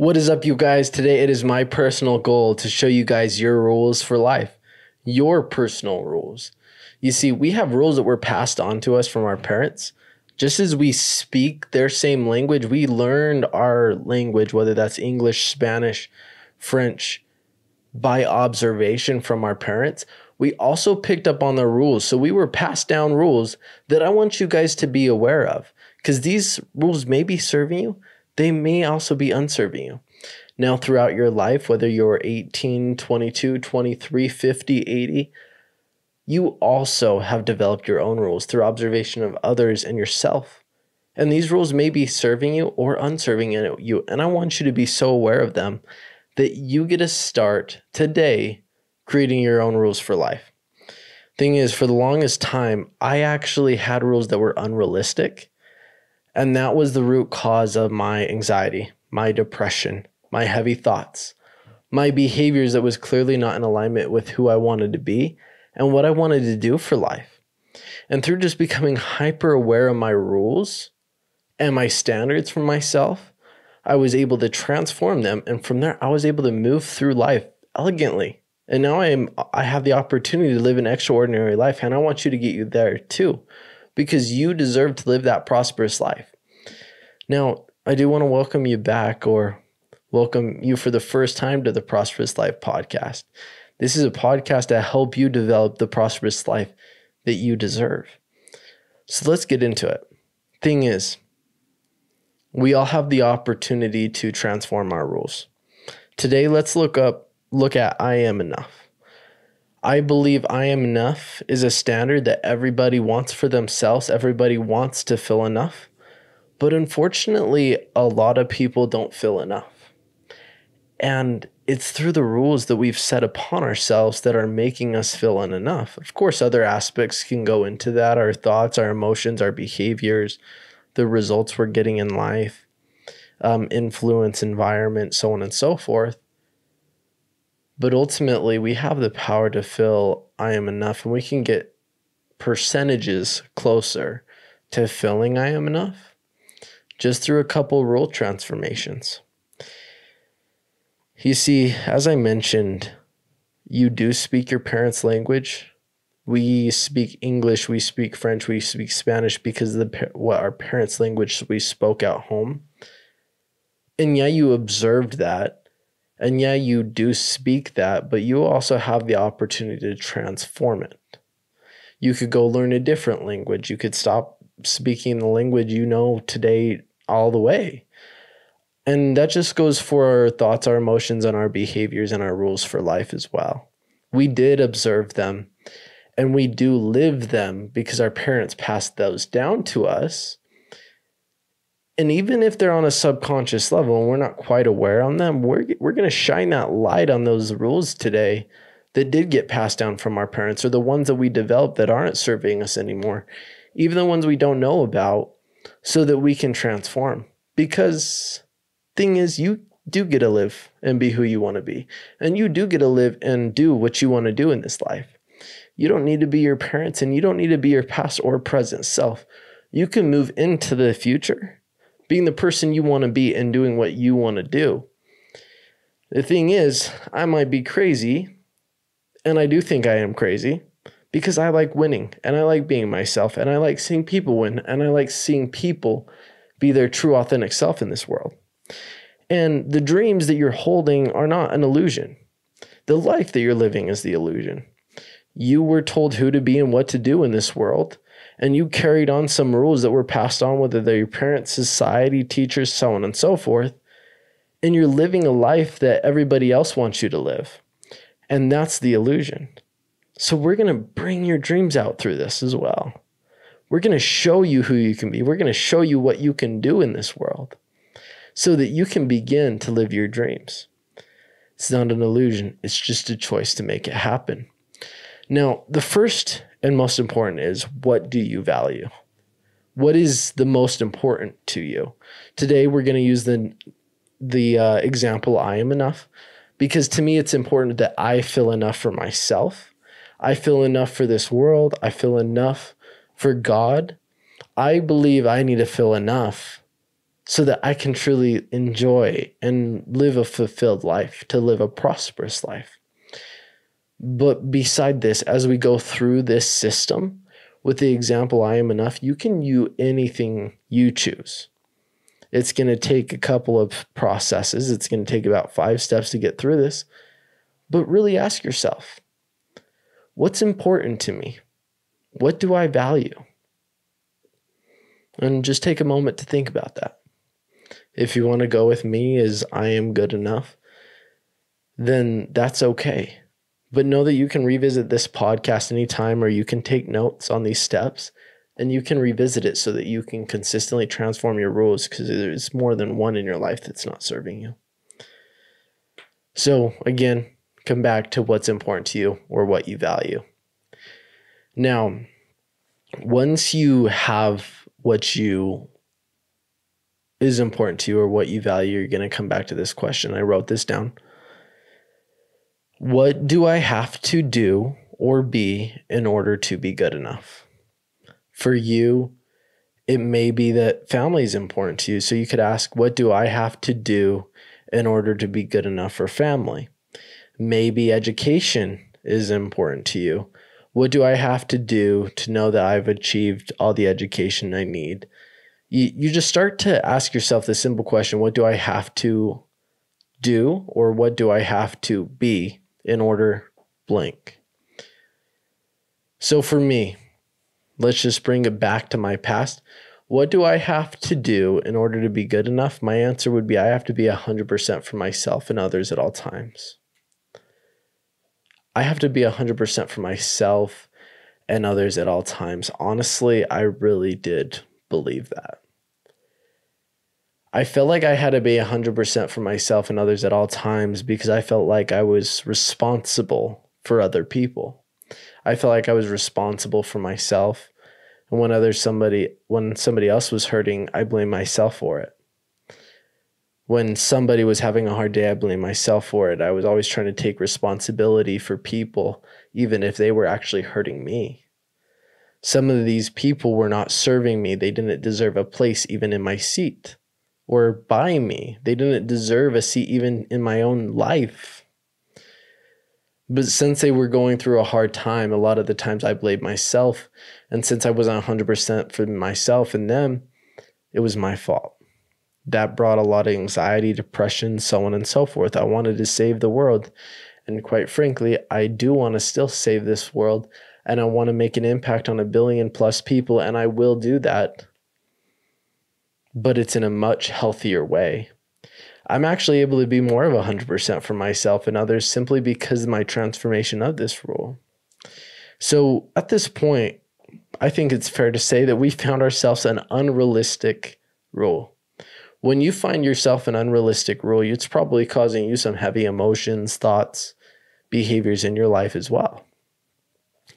What is up, you guys? Today it is my personal goal to show you guys your rules for life, your personal rules. You see, we have rules that were passed on to us from our parents. Just as we speak their same language, we learned our language, whether that's English, Spanish, French, by observation from our parents. We also picked up on the rules. So we were passed down rules that I want you guys to be aware of because these rules may be serving you they may also be unserving you. Now, throughout your life, whether you're 18, 22, 23, 50, 80, you also have developed your own rules through observation of others and yourself. And these rules may be serving you or unserving you. And I want you to be so aware of them that you get to start today creating your own rules for life. Thing is, for the longest time, I actually had rules that were unrealistic and that was the root cause of my anxiety, my depression, my heavy thoughts, my behaviors that was clearly not in alignment with who I wanted to be and what I wanted to do for life. And through just becoming hyper aware of my rules and my standards for myself, I was able to transform them. And from there, I was able to move through life elegantly. And now I am I have the opportunity to live an extraordinary life. And I want you to get you there too because you deserve to live that prosperous life. Now, I do want to welcome you back or welcome you for the first time to the Prosperous Life podcast. This is a podcast to help you develop the prosperous life that you deserve. So let's get into it. Thing is, we all have the opportunity to transform our rules. Today, let's look up look at I am enough. I believe I am enough is a standard that everybody wants for themselves. Everybody wants to feel enough. But unfortunately, a lot of people don't feel enough. And it's through the rules that we've set upon ourselves that are making us feel unenough. Of course, other aspects can go into that our thoughts, our emotions, our behaviors, the results we're getting in life, um, influence, environment, so on and so forth. But ultimately, we have the power to fill I am enough, and we can get percentages closer to filling I am enough just through a couple rule transformations. You see, as I mentioned, you do speak your parents' language. We speak English, we speak French, we speak Spanish because of the what our parents' language we spoke at home. And yeah, you observed that and yeah, you do speak that, but you also have the opportunity to transform it. You could go learn a different language. You could stop speaking the language you know today all the way. And that just goes for our thoughts, our emotions, and our behaviors and our rules for life as well. We did observe them and we do live them because our parents passed those down to us and even if they're on a subconscious level and we're not quite aware on them, we're we're going to shine that light on those rules today that did get passed down from our parents or the ones that we developed that aren't serving us anymore, even the ones we don't know about, so that we can transform. Because thing is, you do get to live and be who you want to be, and you do get to live and do what you want to do in this life. You don't need to be your parents, and you don't need to be your past or present self. You can move into the future being the person you want to be and doing what you want to do. The thing is, I might be crazy, and I do think I am crazy because I like winning and I like being myself and I like seeing people win and I like seeing people be their true, authentic self in this world. And the dreams that you're holding are not an illusion. The life that you're living is the illusion. You were told who to be and what to do in this world, and you carried on some rules that were passed on, whether they're your parents, society, teachers, so on and so forth, and you're living a life that everybody else wants you to live. And that's the illusion. So we're going to bring your dreams out through this as well. We're going to show you who you can be. We're going to show you what you can do in this world so that you can begin to live your dreams. It's not an illusion, it's just a choice to make it happen. Now, the first and most important is what do you value? What is the most important to you? Today we're going to use the the uh, example I am enough because to me it's important that I feel enough for myself. I feel enough for this world. I feel enough for God. I believe I need to feel enough so that I can truly enjoy and live a fulfilled life, to live a prosperous life. But beside this, as we go through this system, with the example I am enough, you can do anything you choose. It's going to take a couple of processes. It's going to take about five steps to get through this. But really ask yourself what's important to me? What do I value? And just take a moment to think about that. If you want to go with me as I am good enough, then that's okay. But know that you can revisit this podcast anytime or you can take notes on these steps and you can revisit it so that you can consistently transform your rules because there's more than one in your life that's not serving you. So, again, come back to what's important to you or what you value. Now, once you have what you is important to you or what you value, you're going to come back to this question. I wrote this down. What do I have to do or be in order to be good enough? For you, it may be that family is important to you. So you could ask, What do I have to do in order to be good enough for family? Maybe education is important to you. What do I have to do to know that I've achieved all the education I need? You, you just start to ask yourself the simple question What do I have to do, or what do I have to be in order blank. So for me, let's just bring it back to my past. What do I have to do in order to be good enough? My answer would be I have to be 100% for myself and others at all times. I have to be 100% for myself and others at all times. Honestly, I really did believe that. I felt like I had to be 100% for myself and others at all times because I felt like I was responsible for other people. I felt like I was responsible for myself. And when other somebody when somebody else was hurting, I blamed myself for it. When somebody was having a hard day, I blamed myself for it. I was always trying to take responsibility for people even if they were actually hurting me. Some of these people were not serving me. They didn't deserve a place even in my seat or by me. They didn't deserve a seat even in my own life. But since they were going through a hard time, a lot of the times I blamed myself. And since I wasn't 100% for myself and them, it was my fault. That brought a lot of anxiety, depression, so on and so forth. I wanted to save the world. And quite frankly, I do want to still save this world and I want to make an impact on a billion plus people. And I will do that but it's in a much healthier way. I'm actually able to be more of 100% for myself and others simply because of my transformation of this rule. So at this point, I think it's fair to say that we found ourselves an unrealistic rule. When you find yourself an unrealistic rule, it's probably causing you some heavy emotions, thoughts, behaviors in your life as well.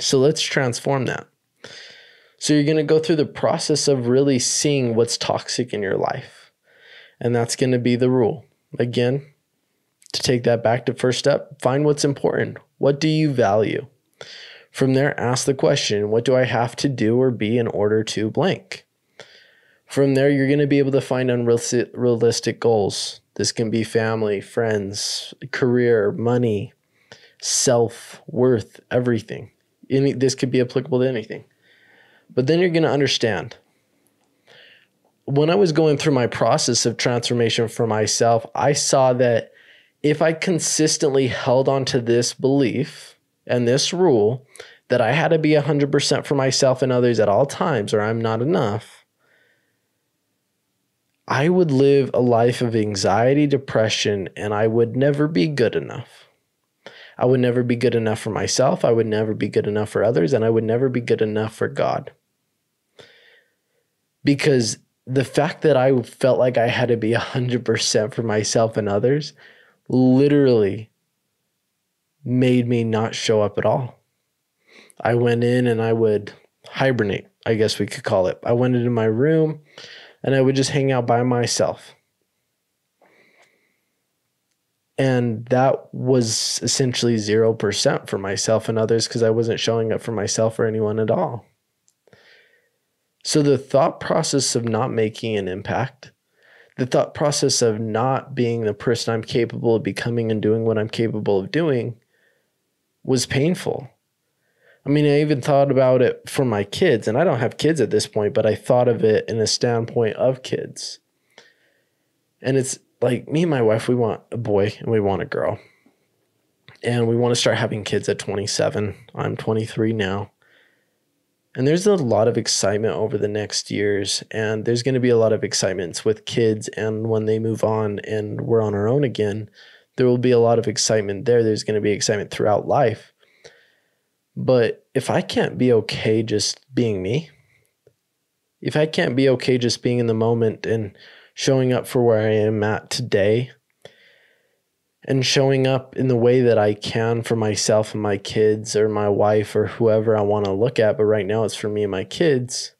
So let's transform that. So you're going to go through the process of really seeing what's toxic in your life. And that's going to be the rule. Again, to take that back to first step, find what's important. What do you value? From there, ask the question, what do I have to do or be in order to blank? From there, you're going to be able to find unrealistic goals. This can be family, friends, career, money, self worth, everything. Any, this could be applicable to anything. But then you're going to understand. When I was going through my process of transformation for myself, I saw that if I consistently held on to this belief and this rule that I had to be 100% for myself and others at all times or I'm not enough, I would live a life of anxiety, depression, and I would never be good enough. I would never be good enough for myself. I would never be good enough for others, and I would never be good enough for God because the fact that I felt like I had to be 100% for myself and others literally made me not show up at all. I went in and I would hibernate, I guess we could call it. I went into my room and I would just hang out by myself. And that was essentially 0% for myself and others because I wasn't showing up for myself or anyone at all. So the thought process of not making an impact, the thought process of not being the person I'm capable of becoming and doing what I'm capable of doing was painful. I mean, I even thought about it for my kids, and I don't have kids at this point, but I thought of it in a standpoint of kids. And it's like me and my wife, we want a boy and we want a girl. And we want to start having kids at 27. I'm 23 now. And there's a lot of excitement over the next years. And there's going to be a lot of excitements with kids. And when they move on and we're on our own again, there will be a lot of excitement there. There's going to be excitement throughout life. But if I can't be okay just being me, if I can't be okay just being in the moment and showing up for where I am at today, and showing up in the way that I can for myself and my kids or my wife or whoever I want to look at. But right now it's for me and my kids.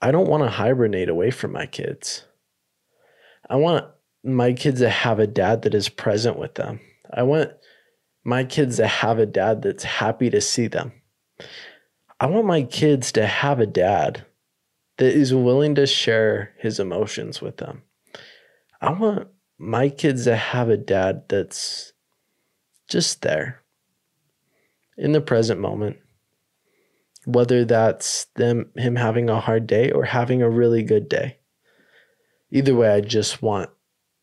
I don't want to hibernate away from my kids. I want my kids to have a dad that is present with them. I want my kids to have a dad that's happy to see them. I want my kids to have a dad that is willing to share his emotions with them. I want my kids have a dad that's just there in the present moment whether that's them him having a hard day or having a really good day. Either way i just want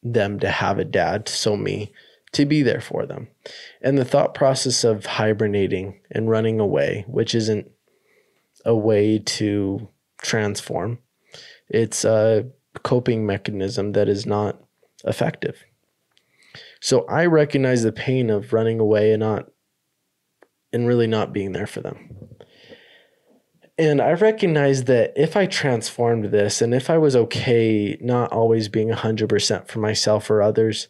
them to have a dad so me to be there for them. And the thought process of hibernating and running away which isn't a way to transform it's a coping mechanism that is not effective. So I recognize the pain of running away and not and really not being there for them. And I recognize that if I transformed this and if I was okay not always being 100% for myself or others,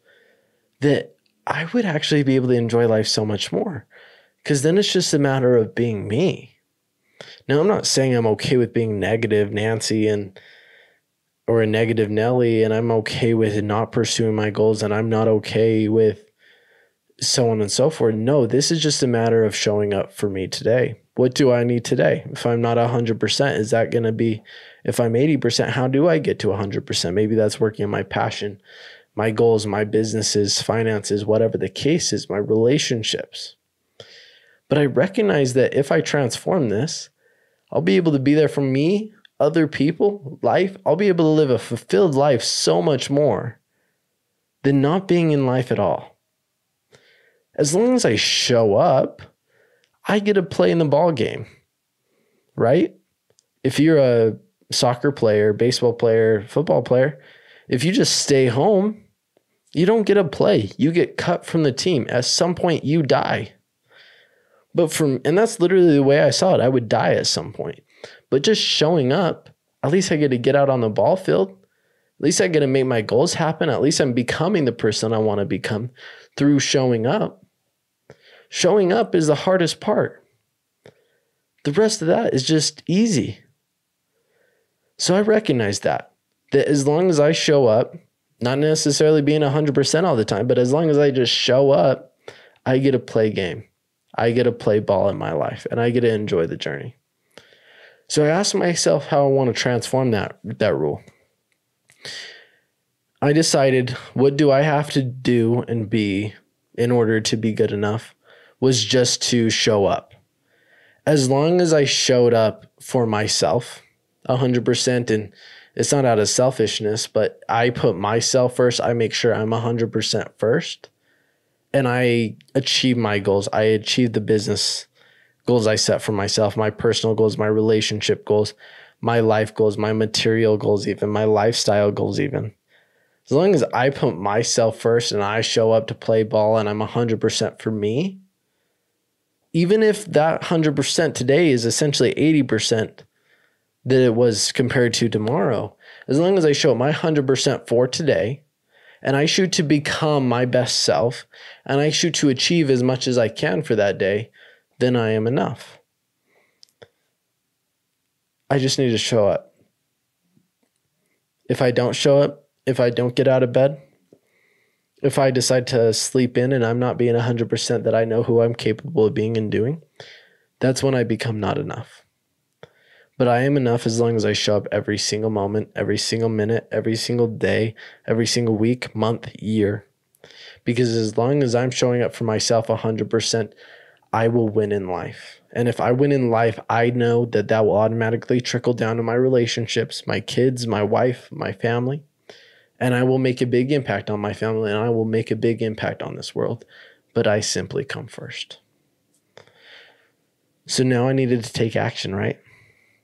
that I would actually be able to enjoy life so much more. Because then it's just a matter of being me. Now, I'm not saying I'm okay with being negative, Nancy, and or a negative Nelly and I'm okay with not pursuing my goals and I'm not okay with so on and so forth. No, this is just a matter of showing up for me today. What do I need today? If I'm not 100%, is that going to be, if I'm 80%, how do I get to 100%? Maybe that's working on my passion, my goals, my businesses, finances, whatever the case is, my relationships. But I recognize that if I transform this, I'll be able to be there for me other people, life, I'll be able to live a fulfilled life so much more than not being in life at all. As long as I show up, I get to play in the ball game, right? If you're a soccer player, baseball player, football player, if you just stay home, you don't get to play. You get cut from the team. At some point, you die. But from, and that's literally the way I saw it. I would die at some point. But just showing up, at least I get to get out on the ball field. At least I get to make my goals happen. At least I'm becoming the person I want to become through showing up. Showing up is the hardest part. The rest of that is just easy. So I recognize that. That as long as I show up, not necessarily being 100% all the time, but as long as I just show up, I get to play game. I get to play ball in my life and I get to enjoy the journey. So I asked myself how I want to transform that that rule. I decided what do I have to do and be in order to be good enough was just to show up. As long as I showed up for myself 100% and it's not out of selfishness, but I put myself first. I make sure I'm 100% first and I achieve my goals. I achieve the business goals I set for myself, my personal goals, my relationship goals, my life goals, my material goals, even my lifestyle goals, even. As long as I put myself first and I show up to play ball and I'm 100% for me, even if that 100% today is essentially 80% that it was compared to tomorrow, as long as I show up my 100% for today and I shoot to become my best self and I shoot to achieve as much as I can for that day, then I am enough. I just need to show up. If I don't show up, if I don't get out of bed, if I decide to sleep in and I'm not being 100% that I know who I'm capable of being and doing, that's when I become not enough. But I am enough as long as I show up every single moment, every single minute, every single day, every single week, month, year. Because as long as I'm showing up for myself 100%, I will win in life. And if I win in life, I know that that will automatically trickle down to my relationships, my kids, my wife, my family. And I will make a big impact on my family and I will make a big impact on this world. But I simply come first. So now I needed to take action, right?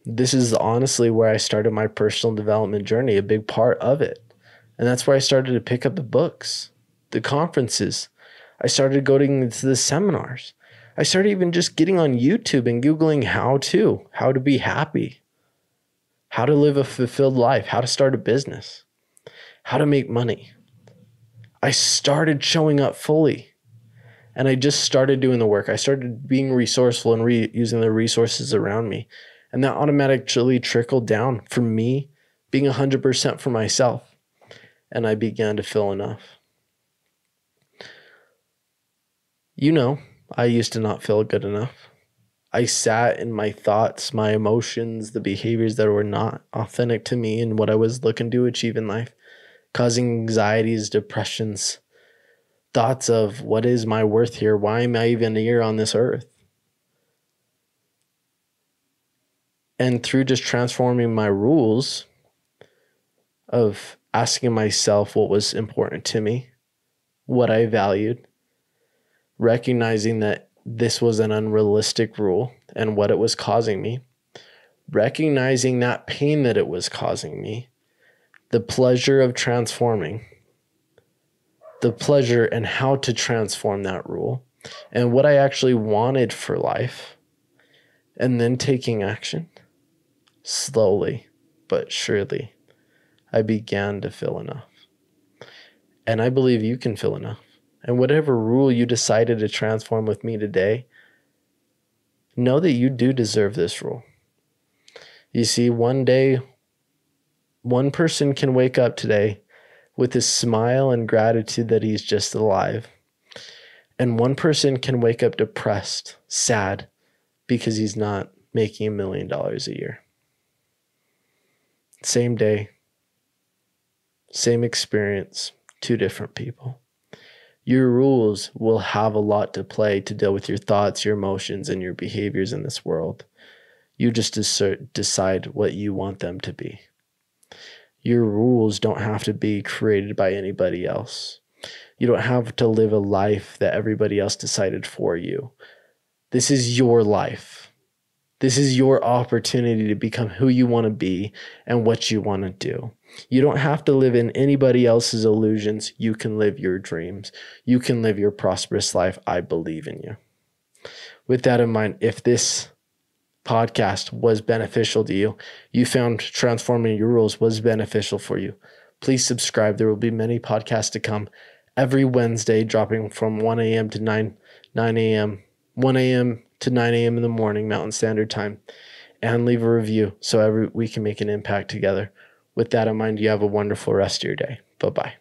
This is honestly where I started my personal development journey, a big part of it. And that's where I started to pick up the books, the conferences. I started going to the seminars. I started even just getting on YouTube and Googling how to, how to be happy, how to live a fulfilled life, how to start a business, how to make money. I started showing up fully and I just started doing the work. I started being resourceful and re- using the resources around me. And that automatically trickled down from me being 100% for myself. And I began to feel enough. You know, I used to not feel good enough. I sat in my thoughts, my emotions, the behaviors that were not authentic to me and what I was looking to achieve in life, causing anxieties, depressions, thoughts of what is my worth here? Why am I even here on this earth? And through just transforming my rules of asking myself what was important to me, what I valued, recognizing that this was an unrealistic rule and what it was causing me, recognizing that pain that it was causing me, the pleasure of transforming, the pleasure and how to transform that rule, and what I actually wanted for life, and then taking action. Slowly but surely, I began to feel enough. And I believe you can feel enough. And whatever rule you decided to transform with me today, know that you do deserve this rule. You see, one day, one person can wake up today with a smile and gratitude that he's just alive. And one person can wake up depressed, sad, because he's not making a million dollars a year. Same day, same experience, two different people your rules will have a lot to play to deal with your thoughts, your emotions, and your behaviors in this world. You just decide what you want them to be. Your rules don't have to be created by anybody else. You don't have to live a life that everybody else decided for you. This is your life. This is your opportunity to become who you want to be and what you want to do. You don't have to live in anybody else's illusions. You can live your dreams. You can live your prosperous life. I believe in you. With that in mind, if this podcast was beneficial to you, you found transforming your rules was beneficial for you, please subscribe. There will be many podcasts to come every Wednesday, dropping from 1 a.m. to 9 9 a.m. 1 a.m. to 9 a.m. in the morning, Mountain Standard Time, and leave a review so every we can make an impact together. With that in mind, you have a wonderful rest of your day. Bye bye.